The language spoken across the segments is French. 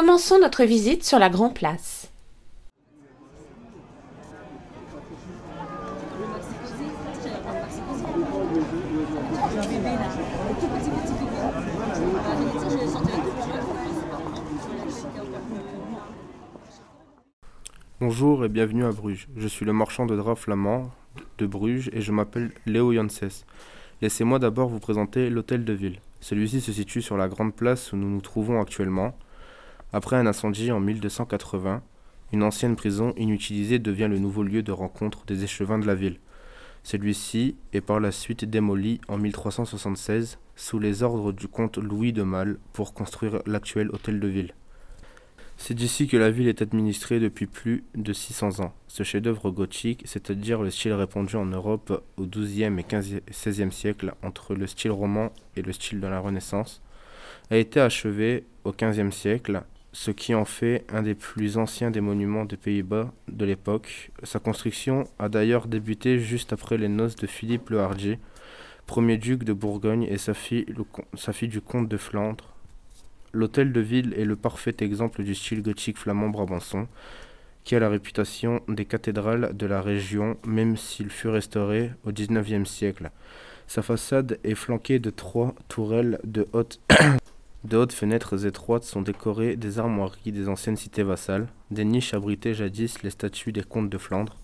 Commençons notre visite sur la Grand Place. Bonjour et bienvenue à Bruges. Je suis le marchand de draps flamand de Bruges et je m'appelle Léo Janssens. Laissez-moi d'abord vous présenter l'hôtel de ville. Celui-ci se situe sur la grande place où nous nous trouvons actuellement. Après un incendie en 1280, une ancienne prison inutilisée devient le nouveau lieu de rencontre des échevins de la ville. Celui-ci est par la suite démoli en 1376 sous les ordres du comte Louis de Malle pour construire l'actuel hôtel de ville. C'est d'ici que la ville est administrée depuis plus de 600 ans. Ce chef-d'œuvre gothique, c'est-à-dire le style répandu en Europe au XIIe et XVIe siècle entre le style roman et le style de la Renaissance, a été achevé au XVe siècle, ce qui en fait un des plus anciens des monuments des Pays-Bas de l'époque. Sa construction a d'ailleurs débuté juste après les noces de Philippe le Hardy, premier duc de Bourgogne, et sa fille, sa fille du comte de Flandre, L'hôtel de ville est le parfait exemple du style gothique flamand brabançon, qui a la réputation des cathédrales de la région, même s'il fut restauré au XIXe siècle. Sa façade est flanquée de trois tourelles de hautes, de hautes fenêtres étroites sont décorées des armoiries des anciennes cités vassales. Des niches abritaient jadis les statues des comtes de Flandre.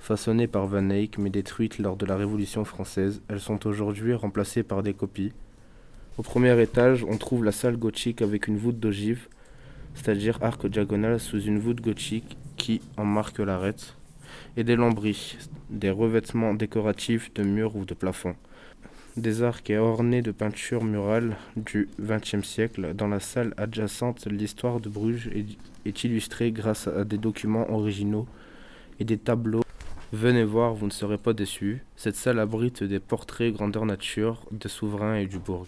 Façonnées par Van Eyck mais détruites lors de la Révolution française, elles sont aujourd'hui remplacées par des copies. Au premier étage, on trouve la salle gothique avec une voûte d'ogive, c'est-à-dire arc diagonal sous une voûte gothique qui en marque l'arête, et des lambris, des revêtements décoratifs de murs ou de plafonds. Des arcs ornés de peintures murales du XXe siècle. Dans la salle adjacente, l'histoire de Bruges est illustrée grâce à des documents originaux et des tableaux. Venez voir, vous ne serez pas déçus. Cette salle abrite des portraits grandeur nature des souverains et du bourg.